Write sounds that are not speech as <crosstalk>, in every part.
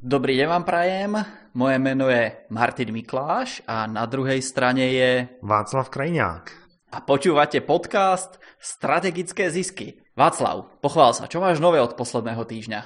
Dobrý deň vám prajem, moje meno je Martin Mikláš a na druhej strane je Václav Krajňák. A počúvate podcast Strategické zisky. Václav, pochvál sa, čo máš nové od posledného týždňa?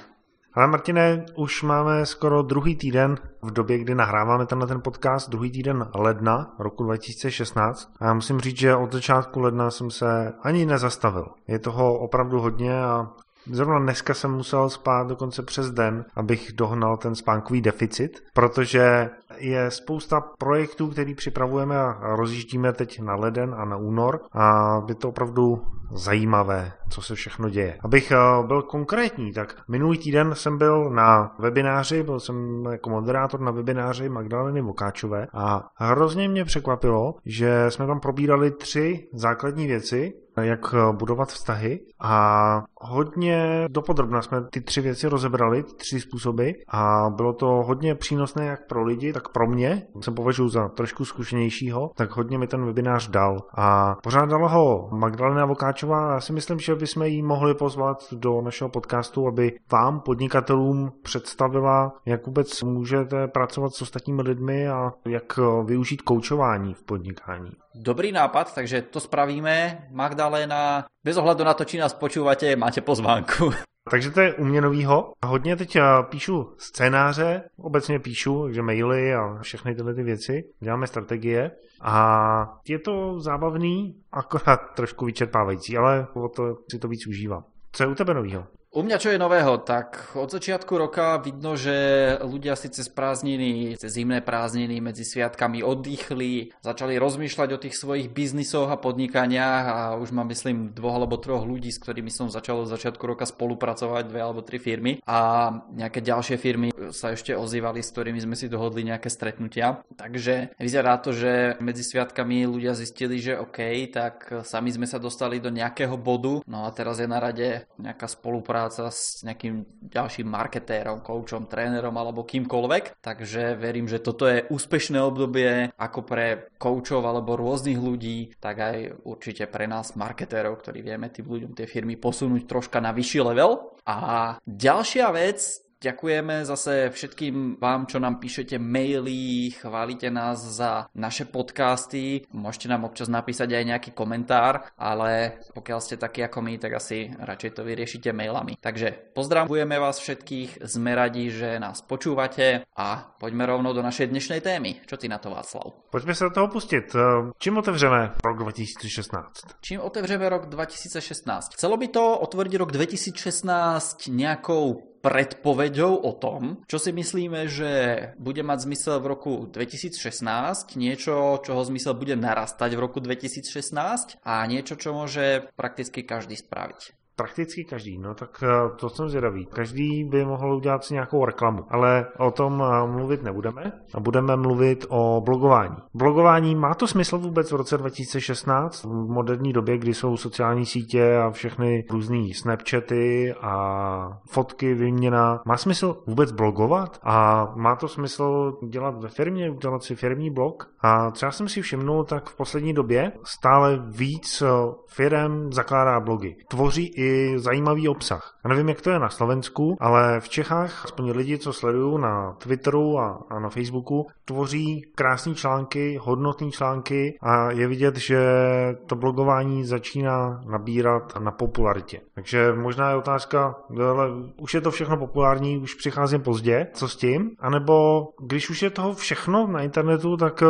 Ale Martine, už máme skoro druhý týden v době, kdy nahráváme tenhle ten podcast, druhý týden ledna roku 2016. A já musím říct, že od začátku ledna jsem se ani nezastavil. Je toho opravdu hodně a Zrovna dneska jsem musel spát dokonce přes den, abych dohnal ten spánkový deficit, protože je spousta projektů, který připravujeme a rozjíždíme teď na leden a na únor a je to opravdu zajímavé, co se všechno děje. Abych eh, byl konkrétní, tak minulý týden jsem byl na webináři, byl jsem jako moderátor na webináři Magdaleny Vokáčové a hrozně mě překvapilo, že jsme tam probírali tři základní věci, jak budovat vztahy. A hodně dopodrobna jsme ty tři věci rozebrali, ty tři způsoby. A bylo to hodně přínosné jak pro lidi, tak pro mě, jsem považuji za trošku zkušenějšího, tak hodně mi ten webinář dal. A pořádala ho Magdalena Vokáčová. A já si myslím, že bychom jí mohli pozvat do našeho podcastu, aby vám, podnikatelům, představila, jak vůbec můžete pracovat s ostatními lidmi a jak využít koučování v podnikání. Dobrý nápad, takže to spravíme. Magdalena, bez ohledu na to, či nás počúvate, máte pozvánku. <laughs> Takže to je u mě novýho. Hodně teď píšu scénáře, obecně píšu, že maily a všechny tyhle ty věci. Děláme strategie a je to zábavný, akorát trošku vyčerpávající, ale o to si to víc užívám. Co je u tebe novýho? U mňa čo je nového? Tak od začiatku roka vidno, že ľudia si cez prázdniny, cez zimné prázdniny medzi sviatkami oddychli, začali rozmýšľať o tých svojich biznisoch a podnikaniach a už mám myslím dvoch alebo troch ľudí, s ktorými som začal od začiatku roka spolupracovať, dve alebo tri firmy a nejaké ďalšie firmy sa ešte ozývali, s ktorými sme si dohodli nejaké stretnutia. Takže vyzerá to, že medzi sviatkami ľudia zistili, že OK, tak sami sme sa dostali do nejakého bodu, no a teraz je na rade nejaká spolupráca spolupráca s nejakým ďalším marketérom, koučom, trénerom alebo kýmkoľvek. Takže verím, že toto je úspešné obdobie ako pre koučov alebo rôznych ľudí, tak aj určite pre nás marketérov, ktorí vieme tým ľuďom tie firmy posunúť troška na vyšší level. A ďalšia vec, Ďakujeme zase všetkým vám, čo nám píšete maily, chválite nás za naše podcasty. Môžete nám občas napísať aj nejaký komentár, ale pokiaľ ste takí ako my, tak asi radšej to vyriešite mailami. Takže pozdravujeme vás všetkých, sme radi, že nás počúvate a poďme rovno do našej dnešnej témy. Čo ty na to, Václav? Poďme sa do toho pustiť. Čím otevřeme rok 2016? Čím otevřeme rok 2016? Chcelo by to otvoriť rok 2016 nejakou predpoveďou o tom, čo si myslíme, že bude mať zmysel v roku 2016, niečo, čoho zmysel bude narastať v roku 2016 a niečo, čo môže prakticky každý spraviť. Prakticky každý, no tak eh, to jsem zvědavý. Každý by mohl udělat si nějakou reklamu, ale o tom eh, mluvit nebudeme a budeme mluvit o blogování. Blogování má to smysl vůbec v roce 2016, v moderní době, kdy jsou sociální sítě a všechny různý snapchaty a fotky vyměna. Má smysl vůbec blogovat a má to smysl dělat ve firmě, udělat si firmní blog? A třeba jsem si všimnul, tak v poslední době stále víc eh, firm zakládá blogy. Tvoří i zajímavý obsah. Já nevím, jak to je na Slovensku, ale v Čechách, aspoň lidi, co sledují na Twitteru a, a na Facebooku, tvoří krásné články, hodnotné články a je vidět, že to blogování začíná nabírat na popularitě. Takže možná je otázka, ale už je to všechno populární, už přicházím pozdě, co s tím? A nebo když už je toho všechno na internetu, tak eh,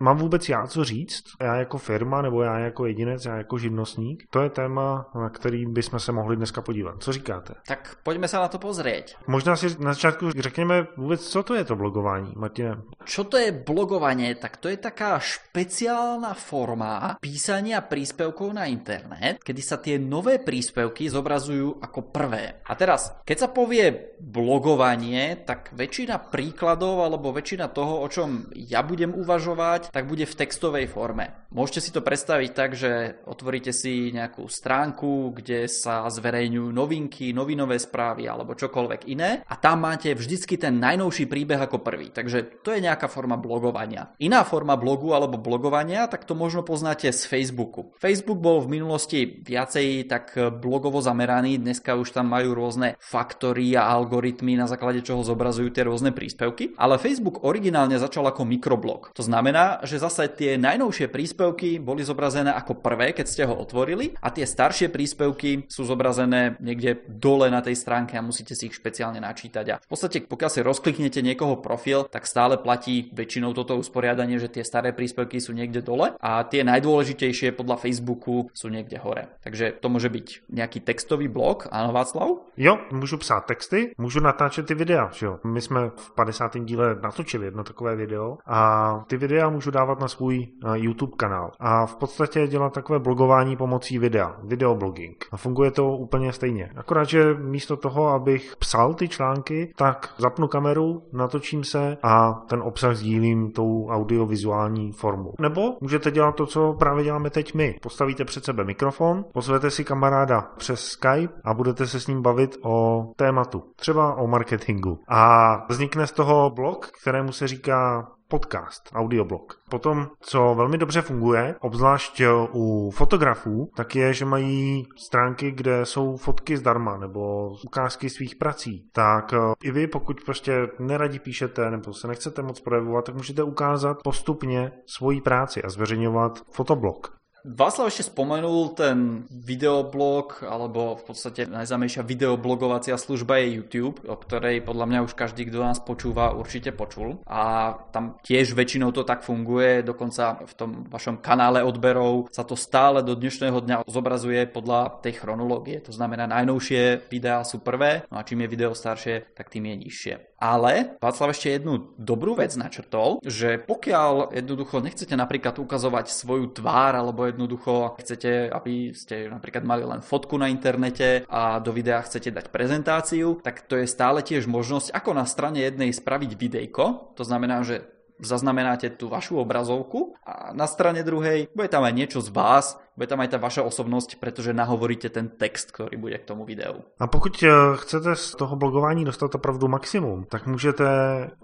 mám vůbec já co říct? Já jako firma, nebo já jako jedinec, já jako živnostník? To je téma, na který bychom se mohli dneska podívat. Co říká? říkáte? Tak pojďme se na to pozrieť. Možná si na začátku řekněme vůbec, co to je to blogování, Martine? Čo to je blogovanie? Tak to je taká špeciálna forma písania príspevkov na internet, kedy sa tie nové príspevky zobrazujú ako prvé. A teraz, keď sa povie blogovanie, tak väčšina príkladov alebo väčšina toho, o čom ja budem uvažovať, tak bude v textovej forme. Môžete si to predstaviť tak, že otvoríte si nejakú stránku, kde sa sa zverejňujú novinky, novinové správy alebo čokoľvek iné a tam máte vždycky ten najnovší príbeh ako prvý. Takže to je nejaká forma blogovania. Iná forma blogu alebo blogovania, tak to možno poznáte z Facebooku. Facebook bol v minulosti viacej tak blogovo zameraný, dneska už tam majú rôzne faktory a algoritmy, na základe čoho zobrazujú tie rôzne príspevky, ale Facebook originálne začal ako mikroblog. To znamená, že zase tie najnovšie príspevky boli zobrazené ako prvé, keď ste ho otvorili a tie staršie príspevky sú zobrazené niekde dole na tej stránke a musíte si ich špeciálne načítať. A v podstate, pokiaľ si rozkliknete niekoho profil, tak stále platí väčšinou toto usporiadanie, že tie staré príspevky sú niekde dole a tie najdôležitejšie podľa Facebooku sú niekde hore. Takže to môže byť nejaký textový blog, áno Václav? Jo, můžu psát texty, můžu natáčet ty videa, že jo. My jsme v 50. díle natočili jedno takové video a ty videa můžu dávat na svůj eh, YouTube kanál a v podstatě dělat takové blogování pomocí videa, videoblogging. A funguje to úplně stejně. Akorát, že místo toho, abych psal ty články, tak zapnu kameru, natočím se a ten obsah sdílím tou audiovizuální formou. Nebo můžete dělat to, co právě děláme teď my. Postavíte před sebe mikrofon, pozvete si kamaráda přes Skype a budete se s ním bavit o tématu, třeba o marketingu. A vznikne z toho blog, kterému se říká podcast, audioblog. Potom, co velmi dobře funguje, obzvlášť u fotografů, tak je, že mají stránky, kde jsou fotky zdarma nebo ukázky svých prací. Tak eh, i vy, pokud prostě neradi píšete nebo se nechcete moc projevovat, tak můžete ukázat postupně svoji práci a zveřejňovat fotoblog. Václav ešte spomenul ten videoblog, alebo v podstate najznámejšia videoblogovacia služba je YouTube, o ktorej podľa mňa už každý, kto nás počúva, určite počul. A tam tiež väčšinou to tak funguje, dokonca v tom vašom kanále odberov sa to stále do dnešného dňa zobrazuje podľa tej chronológie. To znamená, najnovšie videá sú prvé, no a čím je video staršie, tak tým je nižšie. Ale Václav ešte jednu dobrú vec načrtol, že pokiaľ jednoducho nechcete napríklad ukazovať svoju tvár alebo jednoducho chcete, aby ste napríklad mali len fotku na internete a do videa chcete dať prezentáciu, tak to je stále tiež možnosť, ako na strane jednej spraviť videjko. To znamená, že zaznamenáte tú vašu obrazovku a na strane druhej bude tam aj niečo z vás, bude tam aj tá vaša osobnosť, pretože nahovoríte ten text, ktorý bude k tomu videu. A pokud eh, chcete z toho blogování dostat opravdu maximum, tak můžete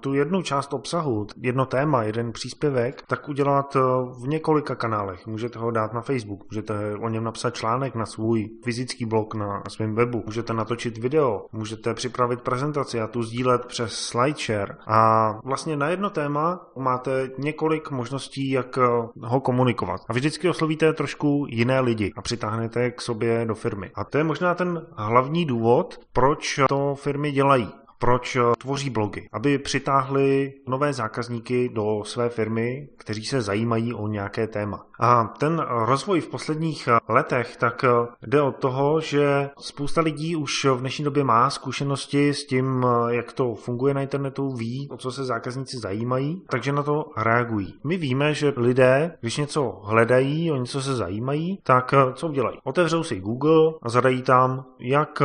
tu jednu část obsahu, jedno téma, jeden příspěvek, tak udělat eh, v několika kanálech. Můžete ho dát na Facebook, můžete o něm napsat článek na svůj fyzický blog na svém webu, můžete natočit video, můžete připravit prezentaci a tu sdílet přes SlideShare. A vlastně na jedno téma máte několik možností, jak eh, ho komunikovat. A vždycky oslovíte trošku jiné lidi a přitáhnete k sobě do firmy. A to je možná ten hlavní důvod, proč to firmy dělají proč tvoří blogy, aby přitáhli nové zákazníky do své firmy, kteří se zajímají o nějaké téma. A ten rozvoj v posledních letech tak jde od toho, že spousta lidí už v dnešní době má zkušenosti s tím, jak to funguje na internetu, ví, o co se zákazníci zajímají, takže na to reagují. My víme, že lidé, když něco hledají, o něco se zajímají, tak co udělají? Otevřou si Google a zadají tam, jak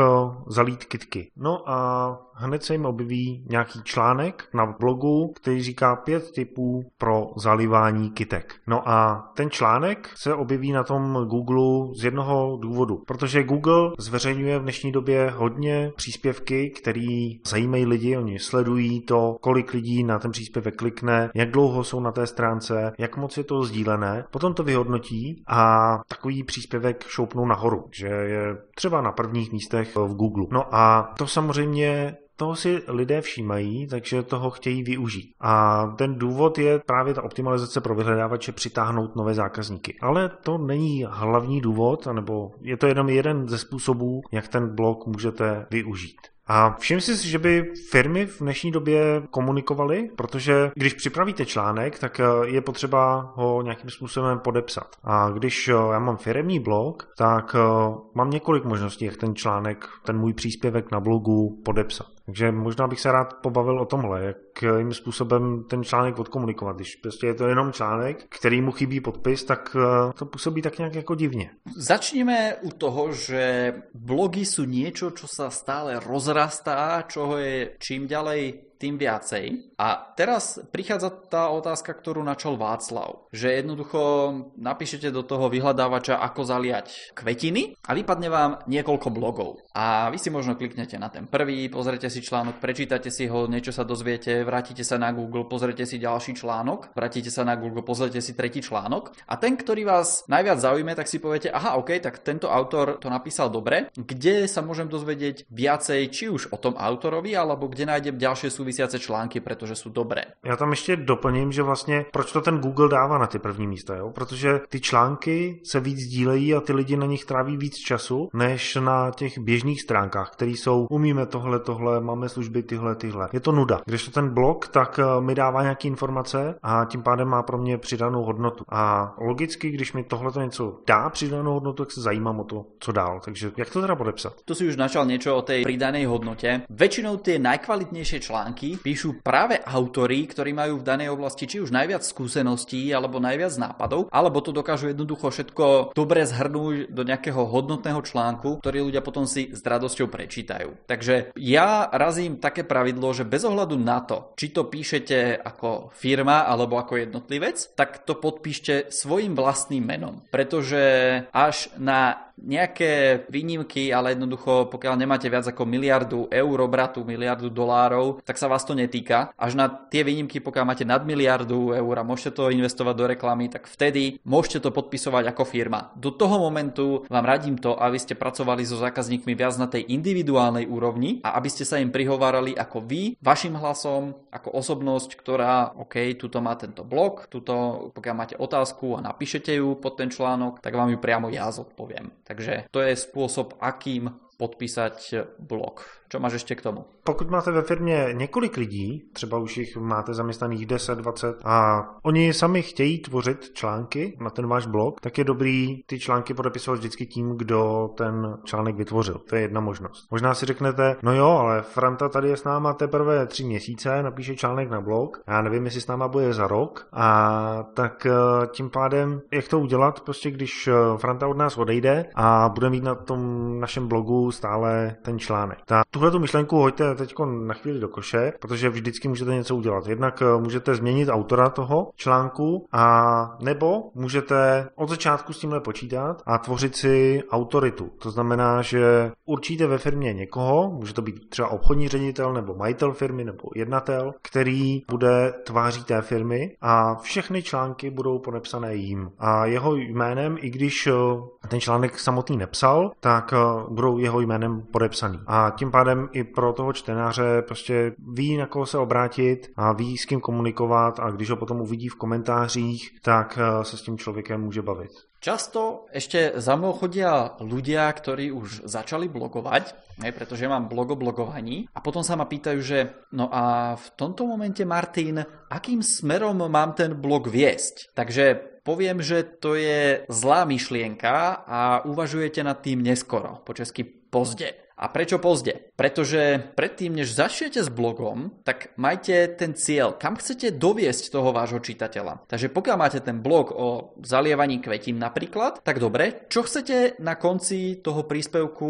zalít kitky. No a hned se jim objeví nějaký článek na blogu, který říká pět typů pro zalivání kytek. No a ten článek se objeví na tom Google z jednoho důvodu, protože Google zveřejňuje v dnešní době hodně příspěvky, které zajímají lidi, oni sledují to, kolik lidí na ten příspěvek klikne, jak dlouho jsou na té stránce, jak moc je to sdílené, potom to vyhodnotí a takový příspěvek šoupnou nahoru, že je třeba na prvních místech v Google. No a to samozřejmě toho si lidé všímají, takže toho chtějí využít. A ten důvod je právě ta optimalizace pro vyhledávače přitáhnout nové zákazníky. Ale to není hlavní důvod, nebo je to jenom jeden ze způsobů, jak ten blog můžete využít. A všim si, že by firmy v dnešní době komunikovaly, protože když připravíte článek, tak eh, je potřeba ho nějakým způsobem podepsat. A když eh, já mám firmní blog, tak eh, mám několik možností, jak ten článek, ten můj příspěvek na blogu podepsat. Takže možná bych se rád pobavil o tomhle, jakým způsobem ten článek odkomunikovat. Když prostě je to jenom článek, který mu chybí podpis, tak eh, to působí tak nějak jako divně. Začneme u toho, že blogy sú niečo, čo sa stále rozrastá, čoho je čím ďalej tým viacej. A teraz prichádza tá otázka, ktorú načal Václav, že jednoducho napíšete do toho vyhľadávača, ako zaliať kvetiny a vypadne vám niekoľko blogov. A vy si možno kliknete na ten prvý, pozrite si článok, prečítate si ho, niečo sa dozviete, vrátite sa na Google, pozrite si ďalší článok, vrátite sa na Google, pozrite si tretí článok a ten, ktorý vás najviac zaujíme, tak si poviete, aha, OK, tak tento autor to napísal dobre, kde sa môžem dozvedieť viacej, či už o tom autorovi, alebo kde nájdem ďalšie súvisiace články, protože jsou dobré. Já tam ještě doplním, že vlastně proč to ten Google dává na ty první místa, jo? protože ty články se víc dílejí a ty lidi na nich tráví víc času, než na těch běžných stránkách, které jsou umíme tohle, tohle, máme služby tyhle, tyhle. Je to nuda. Když to ten blog, tak eh, mi dává nějaké informace a tím pádem má pro mě přidanou hodnotu. A logicky, když mi tohle to něco dá přidanou hodnotu, tak se zajímám o to, co dál. Takže jak to teda podepsat? Tu si už načal něco o té pridanej hodnote. Většinou ty najkvalitnější články píšu práve autory, ktorí majú v danej oblasti či už najviac skúseností alebo najviac nápadov, alebo to dokážu jednoducho všetko dobre zhrnúť do nejakého hodnotného článku, ktorý ľudia potom si s radosťou prečítajú. Takže ja razím také pravidlo, že bez ohľadu na to, či to píšete ako firma alebo ako jednotlivec, tak to podpíšte svojim vlastným menom. Pretože až na nejaké výnimky, ale jednoducho, pokiaľ nemáte viac ako miliardu eur obratu, miliardu dolárov, tak sa vás to netýka. Až na tie výnimky, pokiaľ máte nad miliardu eur a môžete to investovať do reklamy, tak vtedy môžete to podpisovať ako firma. Do toho momentu vám radím to, aby ste pracovali so zákazníkmi viac na tej individuálnej úrovni a aby ste sa im prihovárali ako vy, vašim hlasom, ako osobnosť, ktorá, OK, tuto má tento blog, tuto, pokiaľ máte otázku a napíšete ju pod ten článok, tak vám ju priamo ja zodpoviem. Takže to je spôsob, akým podpísať blog. Čo máš ještě k tomu? Pokud máte ve firmě několik lidí, třeba už jich máte zaměstnaných 10, 20 a oni sami chtějí tvořit články na ten váš blog, tak je dobrý ty články podepisovat vždycky tím, kdo ten článek vytvořil. To je jedna možnost. Možná si řeknete, no jo, ale Franta tady je s náma teprve tři měsíce, napíše článek na blog, já nevím, jestli s náma bude za rok a tak eh, tím pádem, jak to udělat, prostě když eh, Franta od nás odejde a bude mít na tom našem blogu stále ten článek. Ta tuhle tu myšlenku hoďte teď na chvíli do koše, protože vždycky můžete něco udělat. Jednak eh, můžete změnit autora toho článku a nebo můžete od začátku s tímhle počítat a tvořit si autoritu. To znamená, že určíte ve firmě někoho, může to být třeba obchodní ředitel nebo majitel firmy nebo jednatel, který bude tváří té firmy a všechny články budou podepsané jím. A jeho jménem, i když eh, ten článek samotný nepsal, tak eh, budou jeho jménem podepsaný. A tím pádem i pro toho čtenáře prostě ví, na koho se obrátit a ví, s kým komunikovat a když ho potom uvidí v komentářích, tak eh, se s tím člověkem může bavit. Často ešte za mnou chodia ľudia, ktorí už začali blogovať, ne, pretože mám blog o blogovaní a potom sa ma pýtajú, že no a v tomto momente Martin, akým smerom mám ten blog viesť? Takže poviem, že to je zlá myšlienka a uvažujete nad tým neskoro, po česky pozde. A prečo pozde? Pretože predtým, než začnete s blogom, tak majte ten cieľ, kam chcete doviesť toho vášho čitateľa. Takže pokiaľ máte ten blog o zalievaní kvetín napríklad, tak dobre, čo chcete na konci toho príspevku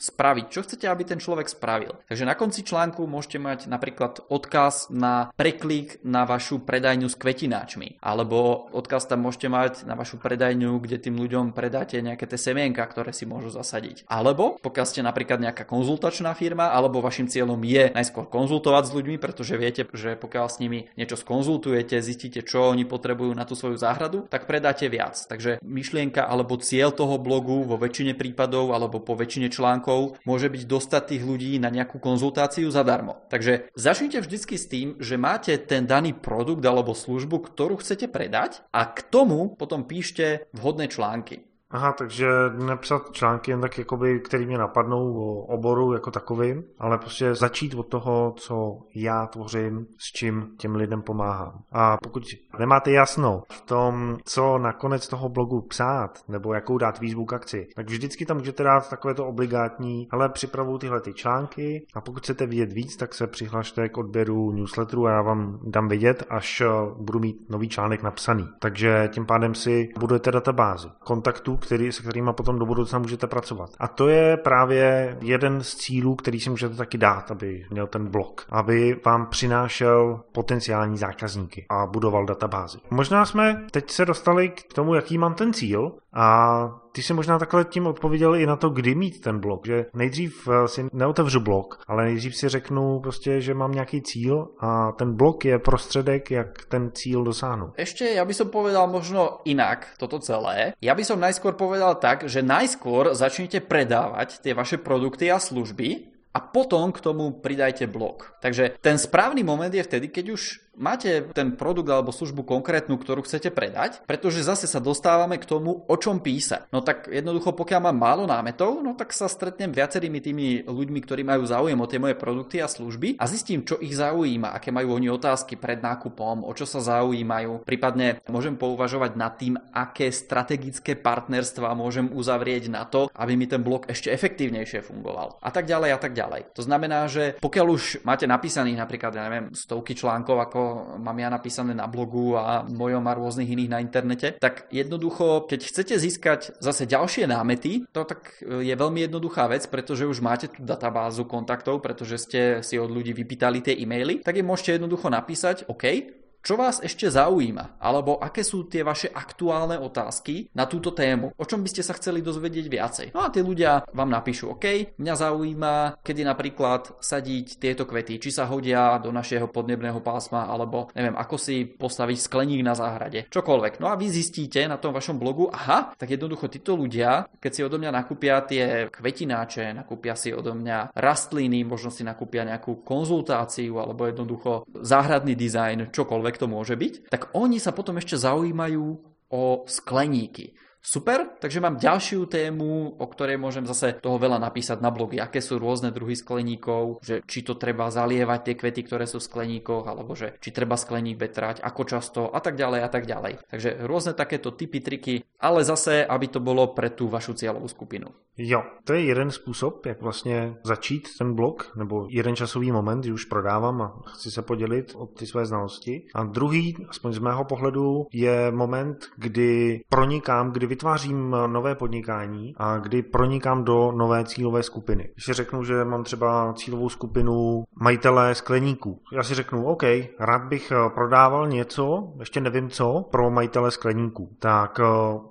spraviť? Čo chcete, aby ten človek spravil? Takže na konci článku môžete mať napríklad odkaz na preklik na vašu predajňu s kvetináčmi. Alebo odkaz tam môžete mať na vašu predajňu, kde tým ľuďom predáte nejaké tie semienka, ktoré si môžu zasadiť. Alebo pokiaľ ste napríklad nejaká konzultačná firma, alebo vašim cieľom je najskôr konzultovať s ľuďmi, pretože viete, že pokiaľ s nimi niečo skonzultujete, zistíte, čo oni potrebujú na tú svoju záhradu, tak predáte viac. Takže myšlienka alebo cieľ toho blogu vo väčšine prípadov alebo po väčšine článkov môže byť dostať tých ľudí na nejakú konzultáciu zadarmo. Takže začnite vždycky s tým, že máte ten daný produkt alebo službu, ktorú chcete predať a k tomu potom píšte vhodné články. Aha, takže nepsat články jen tak, jakoby, který mě napadnou o oboru jako takovým, ale prostě začít od toho, co já tvořím, s čím těm lidem pomáhám. A pokud nemáte jasno v tom, co nakonec toho blogu psát, nebo jakou dát výzvu k akci, tak vždycky tam můžete dát takové to obligátní, ale připravuju tyhle ty články a pokud chcete vidět víc, tak se přihlašte k odběru newsletteru a já vám dám vidět, až budu mít nový článek napsaný. Takže tím pádem si budujete databázi kontaktů, který, se kterými potom do budoucna můžete pracovat. A to je právě jeden z cílů, který si můžete taky dát, aby měl ten blog, aby vám přinášel potenciální zákazníky a budoval databázi. Možná jsme teď se dostali k tomu, jaký mám ten cíl a ty si možná takhle tím odpověděl i na to, kdy mít ten blog, že nejdřív eh, si neotevřu blog, ale nejdřív si řeknu prostě, že mám nějaký cíl a ten blog je prostředek, jak ten cíl dosáhnu. Ešte ja by som povedal možno inak toto celé. Ja by som najskôr povedal tak, že najskôr začnete predávať tie vaše produkty a služby a potom k tomu pridajte blog. Takže ten správny moment je vtedy, keď už máte ten produkt alebo službu konkrétnu, ktorú chcete predať, pretože zase sa dostávame k tomu, o čom písať. No tak jednoducho, pokiaľ mám málo námetov, no tak sa stretnem viacerými tými ľuďmi, ktorí majú záujem o tie moje produkty a služby a zistím, čo ich zaujíma, aké majú oni otázky pred nákupom, o čo sa zaujímajú. Prípadne môžem pouvažovať nad tým, aké strategické partnerstva môžem uzavrieť na to, aby mi ten blog ešte efektívnejšie fungoval. A tak ďalej a tak ďalej. To znamená, že pokiaľ už máte napísaných napríklad, ja neviem, stovky článkov, ako mám ja napísané na blogu a mojom a rôznych iných na internete, tak jednoducho, keď chcete získať zase ďalšie námety, to tak e, je veľmi jednoduchá vec, pretože už máte tú databázu kontaktov, pretože ste si od ľudí vypýtali tie e-maily, tak je môžete jednoducho napísať, OK, čo vás ešte zaujíma? Alebo aké sú tie vaše aktuálne otázky na túto tému? O čom by ste sa chceli dozvedieť viacej? No a tí ľudia vám napíšu, OK, mňa zaujíma, kedy napríklad sadiť tieto kvety, či sa hodia do našeho podnebného pásma, alebo neviem, ako si postaviť skleník na záhrade, čokoľvek. No a vy zistíte na tom vašom blogu, aha, tak jednoducho títo ľudia, keď si odo mňa nakúpia tie kvetináče, nakúpia si odo mňa rastliny, možno si nakúpia nejakú konzultáciu, alebo jednoducho záhradný dizajn, čokoľvek, to môže byť, tak oni sa potom ešte zaujímajú o skleníky. Super, takže mám ďalšiu tému, o ktorej môžem zase toho veľa napísať na blogy, aké sú rôzne druhy skleníkov, že či to treba zalievať tie kvety, ktoré sú v skleníkoch, alebo že či treba skleník vetrať, ako často a tak ďalej a tak ďalej. Takže rôzne takéto typy, triky, ale zase, aby to bolo pre tú vašu cieľovú skupinu. Jo, to je jeden způsob, jak vlastně začít ten blog, nebo jeden časový moment, kdy už prodávám a chci se podělit o ty své znalosti. A druhý, aspoň z mého pohledu, je moment, kdy pronikám, kdy vytvářím nové podnikání a kdy pronikám do nové cílové skupiny. Když si řeknu, že mám třeba cílovou skupinu majitelé skleníků, já si řeknu, OK, rád bych prodával něco, ještě nevím co, pro majitele skleníků. Tak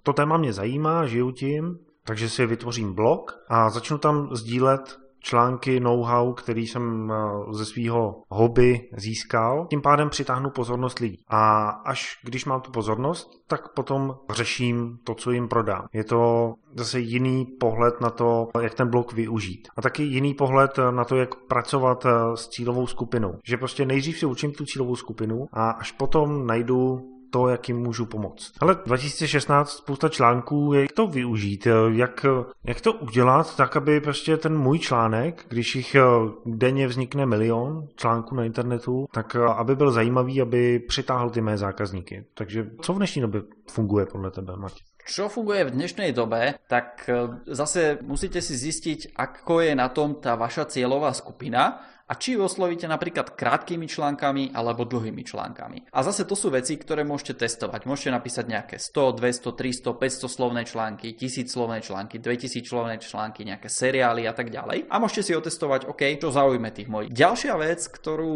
to téma mě zajímá, žiju tím, takže si vytvořím blog a začnu tam sdílet články, know-how, který jsem eh, ze svého hobby získal. Tím pádem přitáhnu pozornost lidí. A až když mám tu pozornost, tak potom řeším to, co jim prodám. Je to zase jiný pohled na to, jak ten blog využít. A taky jiný pohled na to, jak pracovat eh, s cílovou skupinou. Že prostě nejdřív si učím tu cílovou skupinu a až potom najdu to, jak jim můžu pomoct. Ale 2016 spousta článků, jak to využít, jak, jak to udělat tak, aby prostě ten můj článek, když jich eh, denně vznikne milion článků na internetu, tak eh, aby byl zajímavý, aby přitáhl ty mé zákazníky. Takže co v dnešní době funguje podle tebe, Martin? Čo funguje v dnešnej dobe, tak eh, zase musíte si zistiť, ako je na tom tá vaša cieľová skupina a či ju oslovíte napríklad krátkými článkami alebo dlhými článkami. A zase to sú veci, ktoré môžete testovať. Môžete napísať nejaké 100, 200, 300, 500 slovné články, 1000 slovné články, 2000 slovné články, nejaké seriály a tak ďalej. A môžete si otestovať, OK, čo zaujíme tých mojich. Ďalšia vec, ktorú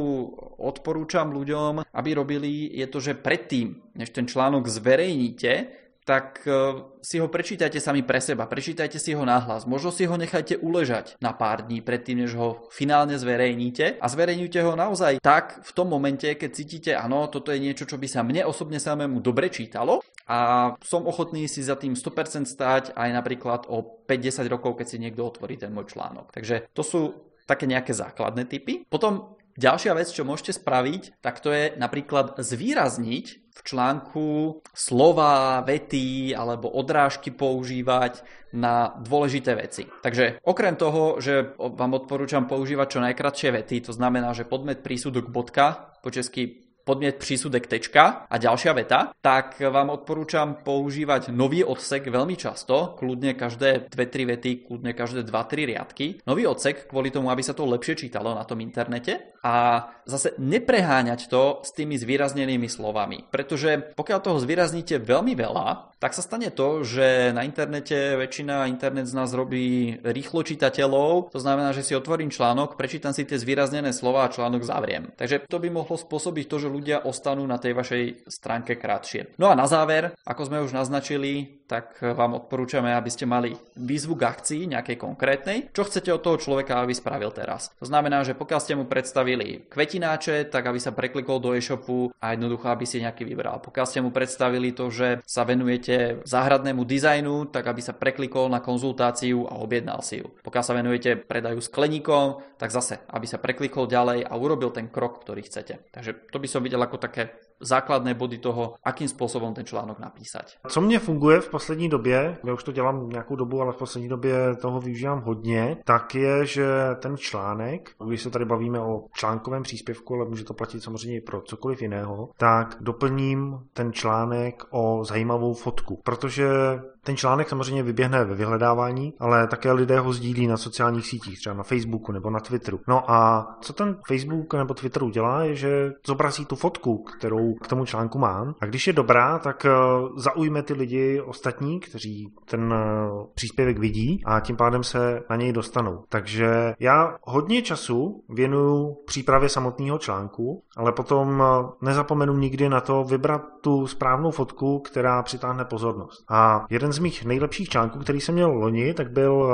odporúčam ľuďom, aby robili, je to, že predtým, než ten článok zverejníte, tak e, si ho prečítajte sami pre seba, prečítajte si ho nahlas. Možno si ho nechajte uležať na pár dní predtým, než ho finálne zverejníte a zverejňujte ho naozaj tak v tom momente, keď cítite, áno, toto je niečo, čo by sa mne osobne samému dobre čítalo a som ochotný si za tým 100% stáť aj napríklad o 5-10 rokov, keď si niekto otvorí ten môj článok. Takže to sú také nejaké základné typy. Potom ďalšia vec, čo môžete spraviť, tak to je napríklad zvýrazniť v článku slova, vety alebo odrážky používať na dôležité veci. Takže okrem toho, že vám odporúčam používať čo najkratšie vety, to znamená, že podmet prísudok bodka, po česky podmiet prísudek tečka a ďalšia veta, tak vám odporúčam používať nový odsek veľmi často, kľudne každé 2-3 vety, kľudne každé 2-3 riadky. Nový odsek kvôli tomu, aby sa to lepšie čítalo na tom internete a zase nepreháňať to s tými zvýraznenými slovami, pretože pokiaľ toho zvýrazníte veľmi veľa, tak sa stane to, že na internete väčšina internet z nás robí rýchlo čitateľov, to znamená, že si otvorím článok, prečítam si tie zvýraznené slova a článok zavriem. Takže to by mohlo spôsobiť to, že ľudia ostanú na tej vašej stránke krátšie. No a na záver, ako sme už naznačili, tak vám odporúčame, aby ste mali výzvu k akcii nejakej konkrétnej. Čo chcete od toho človeka, aby spravil teraz? To znamená, že pokiaľ ste mu predstavili kvetináče, tak aby sa preklikol do e-shopu a jednoducho, aby si nejaký vybral. Pokiaľ ste mu predstavili to, že sa venujete záhradnému dizajnu, tak aby sa preklikol na konzultáciu a objednal si ju. Pokiaľ sa venujete predaju skleníkom, tak zase, aby sa preklikol ďalej a urobil ten krok, ktorý chcete. Takže to by som videl ako také základné body toho, akým způsobem ten článok napísat. Co mě funguje v poslední době, já už to dělám nějakou dobu, ale v poslední době toho využívám hodně, tak je, že ten článek, když se tady bavíme o článkovém příspěvku, ale může to platit samozřejmě i pro cokoliv jiného, tak doplním ten článek o zajímavou fotku, protože ten článek samozřejmě vyběhne ve vyhledávání, ale také lidé ho sdílí na sociálních sítích, třeba na Facebooku nebo na Twitteru. No a co ten Facebook nebo Twitter udělá, je, že zobrazí tu fotku, kterou k tomu článku mám. A když je dobrá, tak eh, zaujme ty lidi ostatní, kteří ten eh, příspěvek vidí a tím pádem se na něj dostanou. Takže já hodně času věnuju přípravě samotného článku, ale potom eh, nezapomenu nikdy na to vybrat tu správnou fotku, která přitáhne pozornost. A jeden z mých nejlepších článků, který jsem měl loni, tak byl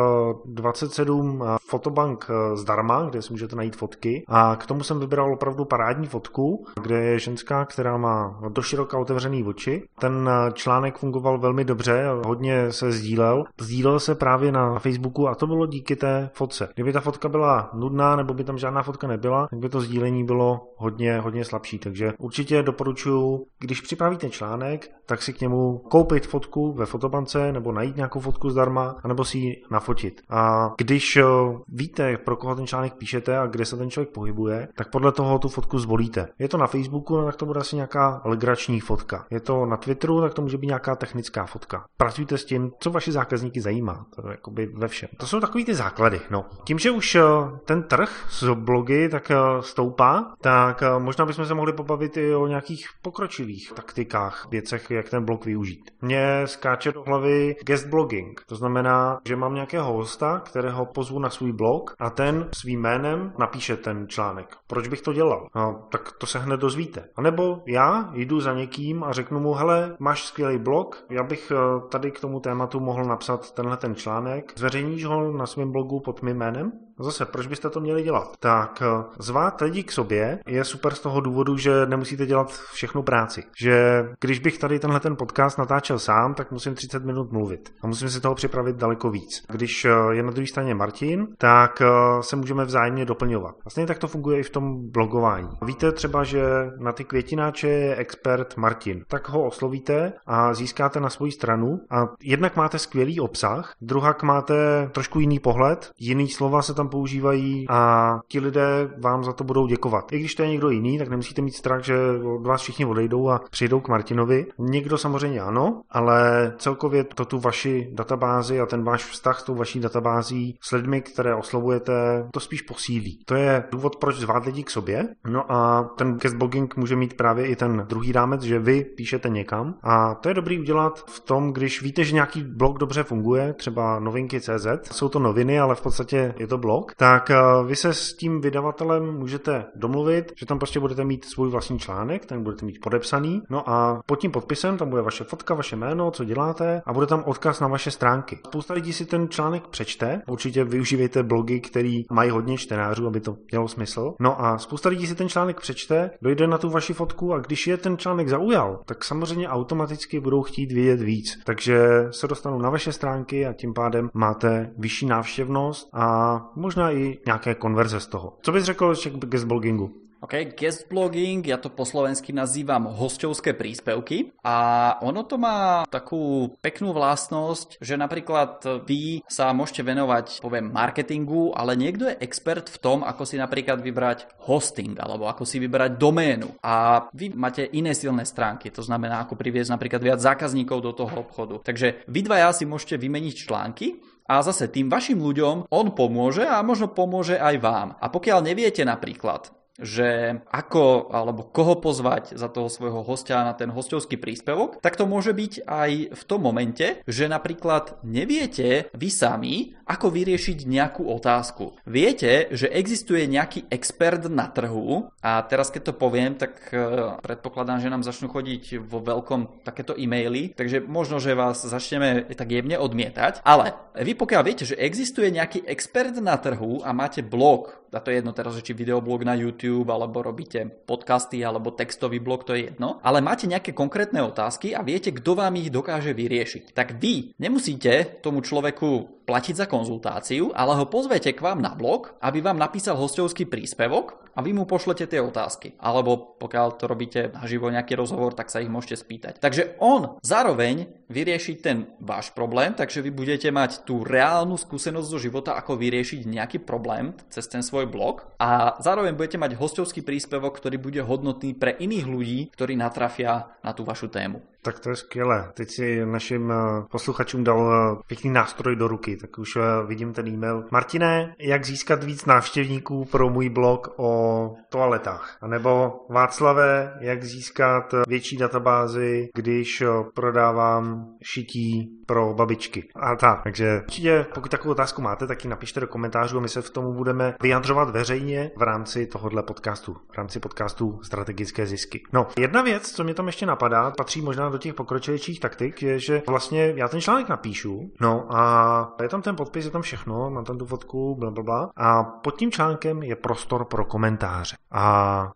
27 fotobank zdarma, kde si můžete najít fotky. A k tomu jsem vybral opravdu parádní fotku, kde je ženská, která má doširoka otevřený oči. Ten eh, článek fungoval velmi dobře, hodně se sdílel. Sdílel se právě na Facebooku a to bylo díky té fotce. Kdyby ta fotka byla nudná nebo by tam žádná fotka nebyla, tak by to sdílení bylo hodně, hodně slabší. Takže určitě doporučuji, když připravíte článek, tak si k němu koupit fotku ve fotobance nebo najít nějakou fotku zdarma, anebo si ji nafotit. A když eh, víte, pro koho ten článek píšete a kde se ten člověk pohybuje, tak podle toho tu fotku zvolíte. Je to na Facebooku, no tak to bude asi nějaká legrační fotka. Je to na Twitteru, tak to může být nějaká technická fotka. Pracujte s tím, co vaši zákazníky zajímá. To je jakoby ve všem. To jsou takový ty základy. No. Tím, že už eh, ten trh s blogy tak eh, stoupá, tak možná bychom se mohli pobavit i o nějakých pokročilých taktikách, věcech, jak ten blog využít. Mně skáče do hlavy guest blogging. To znamená, že mám nějakého hosta, kterého pozvu na svůj blog a ten svým jménem napíše ten článek. Proč bych to dělal? No, tak to se hned dozvíte. A nebo já jdu za někým a řeknu mu, hele, máš skvělý blog, já bych eh, tady k tomu tématu mohl napsat tenhle ten článek. Zveřejníš ho na svém blogu pod mým jménem? Zase, proč byste to měli dělat? Tak eh, zvát lidi k sobě je super z toho důvodu, že nemusíte dělat všechnu práci. Že když bych tady tenhle ten podcast natáčel sám, tak musím 30 minut mluvit a musím si toho připravit daleko víc. Když eh, je na druhé straně Martin, tak eh, se můžeme vzájemně doplňovat. Vlastně tak to funguje i v tom blogování. Víte třeba, že na ty květináče je expert Martin. Tak ho oslovíte a získáte na svoji stranu a jednak máte skvělý obsah, druhak máte trošku jiný pohled, jiný slova se tam používají a ti lidé vám za to budou děkovat. I když to je někdo jiný, tak nemusíte mít strach, že od vás všichni odejdou a přijdou k Martinovi. Někdo samozřejmě ano, ale celkově to tu vaši databázi a ten váš vztah s tou vaší databází s lidmi, které oslovujete, to spíš posílí. To je důvod, proč zvát lidi k sobě. No a ten guest blogging může mít právě i ten druhý rámec, že vy píšete někam. A to je dobrý udělat v tom, když víte, že nějaký blog dobře funguje, třeba novinky.cz, jsou to noviny, ale v podstatě je to blog blog, tak eh, vy se s tím vydavatelem můžete domluvit, že tam prostě budete mít svůj vlastní článek, ten budete mít podepsaný, no a pod tím podpisem tam bude vaše fotka, vaše jméno, co děláte a bude tam odkaz na vaše stránky. Spousta lidí si ten článek přečte, určitě využívejte blogy, který mají hodně čtenářů, aby to mělo smysl. No a spousta lidí si ten článek přečte, dojde na tu vaši fotku a když je ten článek zaujal, tak samozřejmě automaticky budou chtít vědět víc. Takže se dostanou na vaše stránky a tím pádem máte vyšší návštěvnost a možná i nějaké konverze z toho. Co bys řekl ještě k guestbloggingu? OK, guest blogging, ja to po slovensky nazývam hostovské príspevky a ono to má takú peknú vlastnosť, že napríklad vy sa môžete venovať, poviem, marketingu, ale niekto je expert v tom, ako si napríklad vybrať hosting alebo ako si vybrať doménu a vy máte iné silné stránky, to znamená ako priviesť napríklad viac zákazníkov do toho obchodu. Takže vy dvaja si môžete vymeniť články a zase tým vašim ľuďom on pomôže a možno pomôže aj vám. A pokiaľ neviete napríklad, že ako alebo koho pozvať za toho svojho hostia na ten hostovský príspevok, tak to môže byť aj v tom momente, že napríklad neviete vy sami, ako vyriešiť nejakú otázku. Viete, že existuje nejaký expert na trhu a teraz keď to poviem, tak e, predpokladám, že nám začnú chodiť vo veľkom takéto e-maily, takže možno, že vás začneme tak jemne odmietať, ale vy pokiaľ viete, že existuje nejaký expert na trhu a máte blog, a to je jedno teraz, či videoblog na YouTube, alebo robíte podcasty, alebo textový blog, to je jedno, ale máte nejaké konkrétne otázky a viete, kto vám ich dokáže vyriešiť. Tak vy nemusíte tomu človeku platiť za konzultáciu, ale ho pozvete k vám na blog, aby vám napísal hostovský príspevok a vy mu pošlete tie otázky. Alebo pokiaľ to robíte naživo nejaký rozhovor, tak sa ich môžete spýtať. Takže on zároveň vyrieši ten váš problém, takže vy budete mať tú reálnu skúsenosť zo života, ako vyriešiť nejaký problém cez ten svoj blog a zároveň budete mať hostovský príspevok, ktorý bude hodnotný pre iných ľudí, ktorí natrafia na tú vašu tému. Tak to je skvělé. Teď si našim eh, posluchačům dal eh, pěkný nástroj do ruky, tak už eh, vidím ten e-mail. Martine, jak získat víc návštěvníků pro můj blog o toaletách? A nebo Václave, jak získat větší databázy, když prodávám šití pro babičky. A tak, takže určitě, pokud takovou otázku máte, tak ji napište do komentářů a my se v tomu budeme vyjadřovat veřejně v rámci tohohle podcastu, v rámci podcastu Strategické zisky. No, jedna věc, co mě tam ještě napadá, patří možná do těch pokročilejších taktik, je, že vlastně já ten článek napíšu, no a je tam ten podpis, je tam všechno, mám tam tu fotku, bla, bla, bla, a pod tím článkem je prostor pro komentáře. A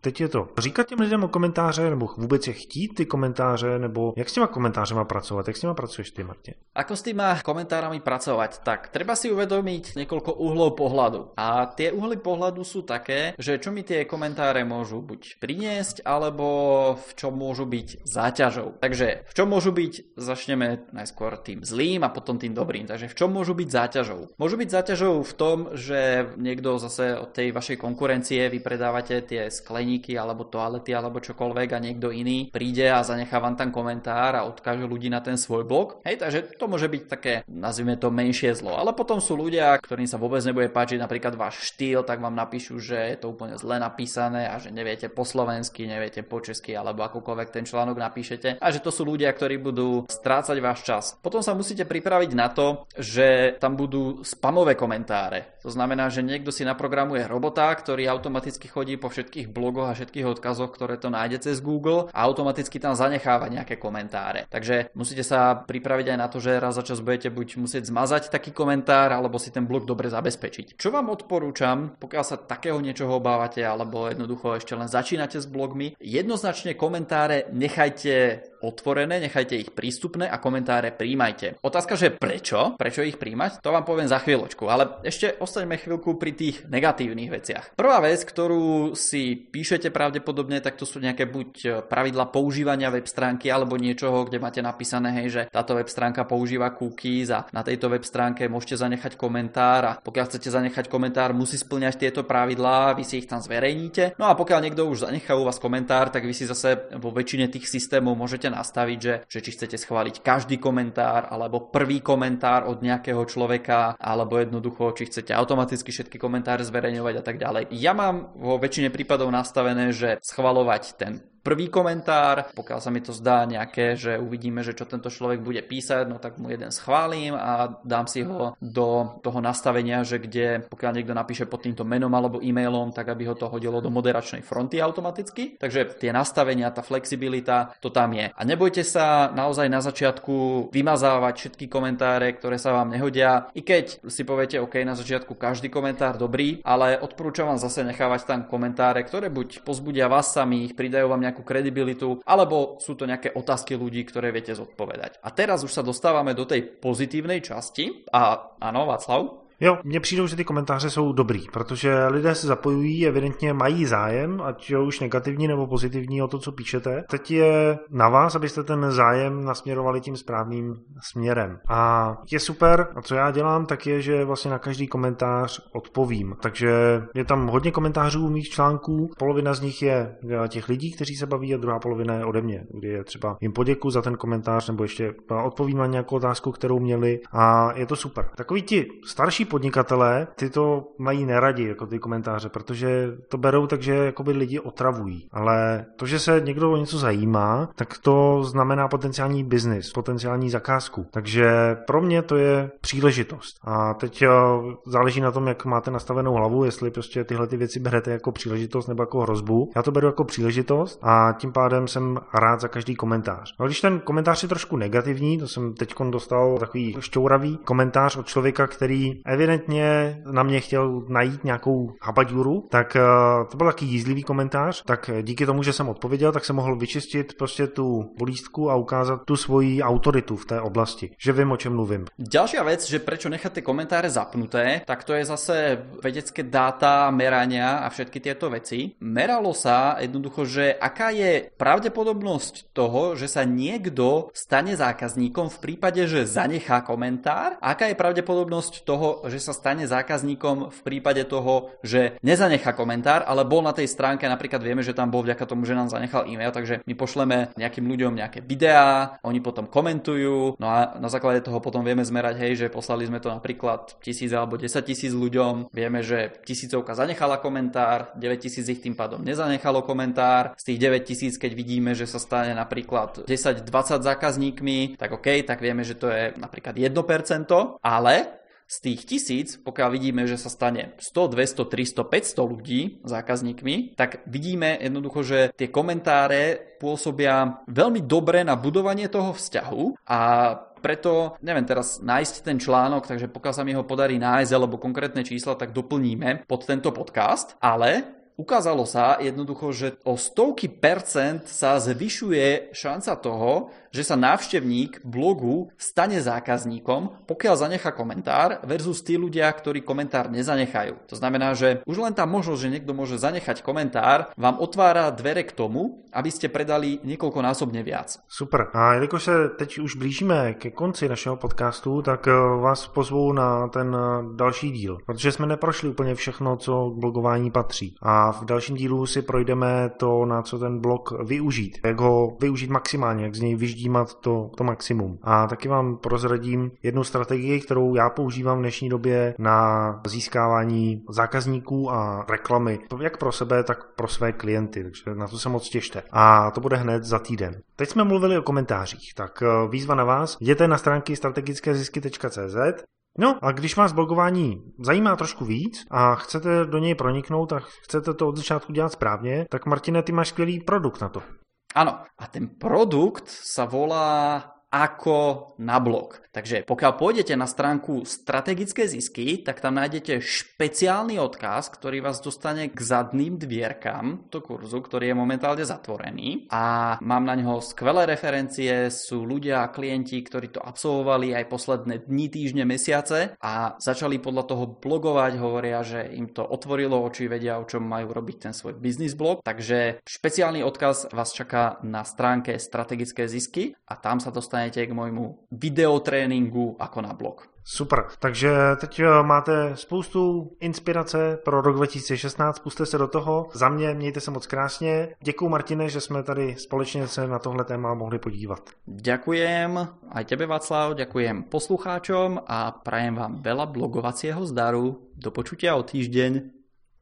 teď je to říkat těm lidem o komentáře, nebo vůbec je chtít ty komentáře, nebo jak s těma komentářema pracovat, jak s těma pracuješ ty, Martin? Ako s týma komentárami pracovať? Tak, treba si uvedomiť niekoľko uhlov pohľadu. A tie uhly pohľadu sú také, že čo mi tie komentáre môžu buď priniesť, alebo v čom môžu byť záťažou. Takže v čom môžu byť, začneme najskôr tým zlým a potom tým dobrým. Takže v čom môžu byť záťažou? Môžu byť záťažou v tom, že niekto zase od tej vašej konkurencie vy predávate tie skleníky alebo toalety alebo čokoľvek a niekto iný príde a zanechá vám tam komentár a odkáže ľudí na ten svoj blog. Hej, takže to môže byť také, nazvime to menšie zlo. Ale potom sú ľudia, ktorým sa vôbec nebude páčiť napríklad váš štýl, tak vám napíšu, že je to úplne zle napísané a že neviete po slovensky, neviete po česky alebo akokoľvek ten článok napíšete a že to sú ľudia, ktorí budú strácať váš čas. Potom sa musíte pripraviť na to, že tam budú spamové komentáre. To znamená, že niekto si naprogramuje robota, ktorý automaticky chodí po všetkých blogoch a všetkých odkazoch, ktoré to nájde cez Google a automaticky tam zanecháva nejaké komentáre. Takže musíte sa pripraviť aj na to, že raz za čas budete buď musieť zmazať taký komentár, alebo si ten blog dobre zabezpečiť. Čo vám odporúčam, pokiaľ sa takého niečoho obávate, alebo jednoducho ešte len začínate s blogmi, jednoznačne komentáre nechajte otvorené, nechajte ich prístupné a komentáre príjmajte. Otázka, že prečo? Prečo ich príjmať? To vám poviem za chvíľočku, ale ešte ostaňme chvíľku pri tých negatívnych veciach. Prvá vec, ktorú si píšete pravdepodobne, tak to sú nejaké buď pravidla používania web stránky alebo niečoho, kde máte napísané, hej, že táto web stránka používa cookies a na tejto web stránke môžete zanechať komentár a pokiaľ chcete zanechať komentár, musí splňať tieto pravidlá, vy si ich tam zverejníte. No a pokiaľ niekto už zanechá u vás komentár, tak vy si zase vo väčšine tých systémov môžete nastaviť, že, že či chcete schváliť každý komentár, alebo prvý komentár od nejakého človeka, alebo jednoducho, či chcete automaticky všetky komentáre zverejňovať a tak ďalej. Ja mám vo väčšine prípadov nastavené, že schvalovať ten prvý komentár, pokiaľ sa mi to zdá nejaké, že uvidíme, že čo tento človek bude písať, no tak mu jeden schválim a dám si ho do toho nastavenia, že kde pokiaľ niekto napíše pod týmto menom alebo e-mailom, tak aby ho to hodilo do moderačnej fronty automaticky. Takže tie nastavenia, tá flexibilita, to tam je. A nebojte sa naozaj na začiatku vymazávať všetky komentáre, ktoré sa vám nehodia. I keď si poviete, OK, na začiatku každý komentár dobrý, ale odporúčam vám zase nechávať tam komentáre, ktoré buď pozbudia vás samých, pridajú vám nejakú kredibilitu, alebo sú to nejaké otázky ľudí, ktoré viete zodpovedať. A teraz už sa dostávame do tej pozitívnej časti. A áno, Václav? Jo, mně přijdou, že ty komentáře jsou dobrý, protože lidé se zapojují, evidentně mají zájem, ať už negativní nebo pozitivní o to, co píšete. Teď je na vás, abyste ten zájem nasměrovali tím správným směrem. A je super, a co já dělám, tak je, že vlastně na každý komentář odpovím. Takže je tam hodně komentářů mých článků, polovina z nich je těch lidí, kteří se baví a druhá polovina je ode mě, kdy je třeba jim poděku za ten komentář nebo ještě odpovím na nějakou otázku, kterou měli a je to super. Takový ti starší podnikatelé, ty to mají neradi, jako ty komentáře, protože to berou tak, že jakoby lidi otravují. Ale to, že se někdo o něco zajímá, tak to znamená potenciální biznis, potenciální zakázku. Takže pro mě to je příležitost. A teď eh, záleží na tom, jak máte nastavenou hlavu, jestli prostě tyhle ty věci berete jako příležitost nebo jako hrozbu. Já to beru jako příležitost a tím pádem jsem rád za každý komentář. Ale když ten komentář je trošku negativní, to jsem teď dostal takový šťouravý komentář od člověka, který evidentně na mě chtěl najít nějakou habaďuru, tak eh, to byl taky jízlivý komentář, tak díky tomu, že jsem odpověděl, tak jsem mohl vyčistit prostě tu bolístku a ukázat tu svoji autoritu v té oblasti, že vím, o čem mluvím. Ďalšia vec, že prečo necháte komentáře zapnuté, tak to je zase vedecké dáta, merania a všetky tieto veci. Meralo sa jednoducho, že aká je pravdepodobnosť toho, že sa niekto stane zákazníkom v prípade, že zanechá komentár, aká je pravdepodobnosť toho, že sa stane zákazníkom v prípade toho, že nezanechá komentár, ale bol na tej stránke, napríklad vieme, že tam bol vďaka tomu, že nám zanechal e-mail, takže my pošleme nejakým ľuďom nejaké videá, oni potom komentujú, no a na základe toho potom vieme zmerať, hej, že poslali sme to napríklad tisíc alebo 10 tisíc ľuďom, vieme, že tisícovka zanechala komentár, 9 tisíc ich tým pádom nezanechalo komentár, z tých 9 tisíc, keď vidíme, že sa stane napríklad 10-20 zákazníkmi, tak OK, tak vieme, že to je napríklad 1%, ale z tých tisíc, pokiaľ vidíme, že sa stane 100, 200, 300, 500 ľudí zákazníkmi, tak vidíme jednoducho, že tie komentáre pôsobia veľmi dobre na budovanie toho vzťahu a preto neviem teraz nájsť ten článok, takže pokiaľ sa mi ho podarí nájsť alebo konkrétne čísla, tak doplníme pod tento podcast, ale ukázalo sa jednoducho, že o stovky percent sa zvyšuje šanca toho, že sa návštevník blogu stane zákazníkom, pokiaľ zanecha komentár versus tí ľudia, ktorí komentár nezanechajú. To znamená, že už len tá možnosť, že niekto môže zanechať komentár, vám otvára dvere k tomu, aby ste predali niekoľkonásobne viac. Super. A jelikož se teď už blížíme ke konci našeho podcastu, tak eh, vás pozvu na ten eh, další díl, protože jsme neprošli úplně všechno, co k blogování patří. A v dalším dílu si projdeme to, na co ten blog využít, jak ho využít maximálně, jak z něj vyždí vyždímat to, to maximum. A taky vám prozradím jednu strategii, kterou já používám v dnešní době na získávání zákazníků a reklamy, jak pro sebe, tak pro své klienty, takže na to se moc těšte. A to bude hned za týden. Teď jsme mluvili o komentářích, tak eh, výzva na vás, jděte na stránky strategickézisky.cz No a když vás blogování zajímá trošku víc a chcete do něj proniknout a chcete to od začátku dělat správně, tak Martine, ty máš skvělý produkt na to. Áno, a ten produkt sa volá ako na blog. Takže pokiaľ pôjdete na stránku strategické zisky, tak tam nájdete špeciálny odkaz, ktorý vás dostane k zadným dvierkam to kurzu, ktorý je momentálne zatvorený a mám na neho skvelé referencie, sú ľudia a klienti, ktorí to absolvovali aj posledné dni, týždne, mesiace a začali podľa toho blogovať, hovoria, že im to otvorilo oči, vedia, o čom majú robiť ten svoj business blog. Takže špeciálny odkaz vás čaká na stránke strategické zisky a tam sa dostanete k môjmu videotréningu tréninku ako na blog. Super, takže teď eh, máte spoustu inspirace pro rok 2016, puste se do toho. Za mě mějte se moc krásně. Děkuji Martine, že jsme tady společně se na tohle téma mohli podívat. Ďakujem aj tebe Václav, ďakujem poslucháčom a prajem vám veľa blogovacieho zdaru. Do počutia o týždeň.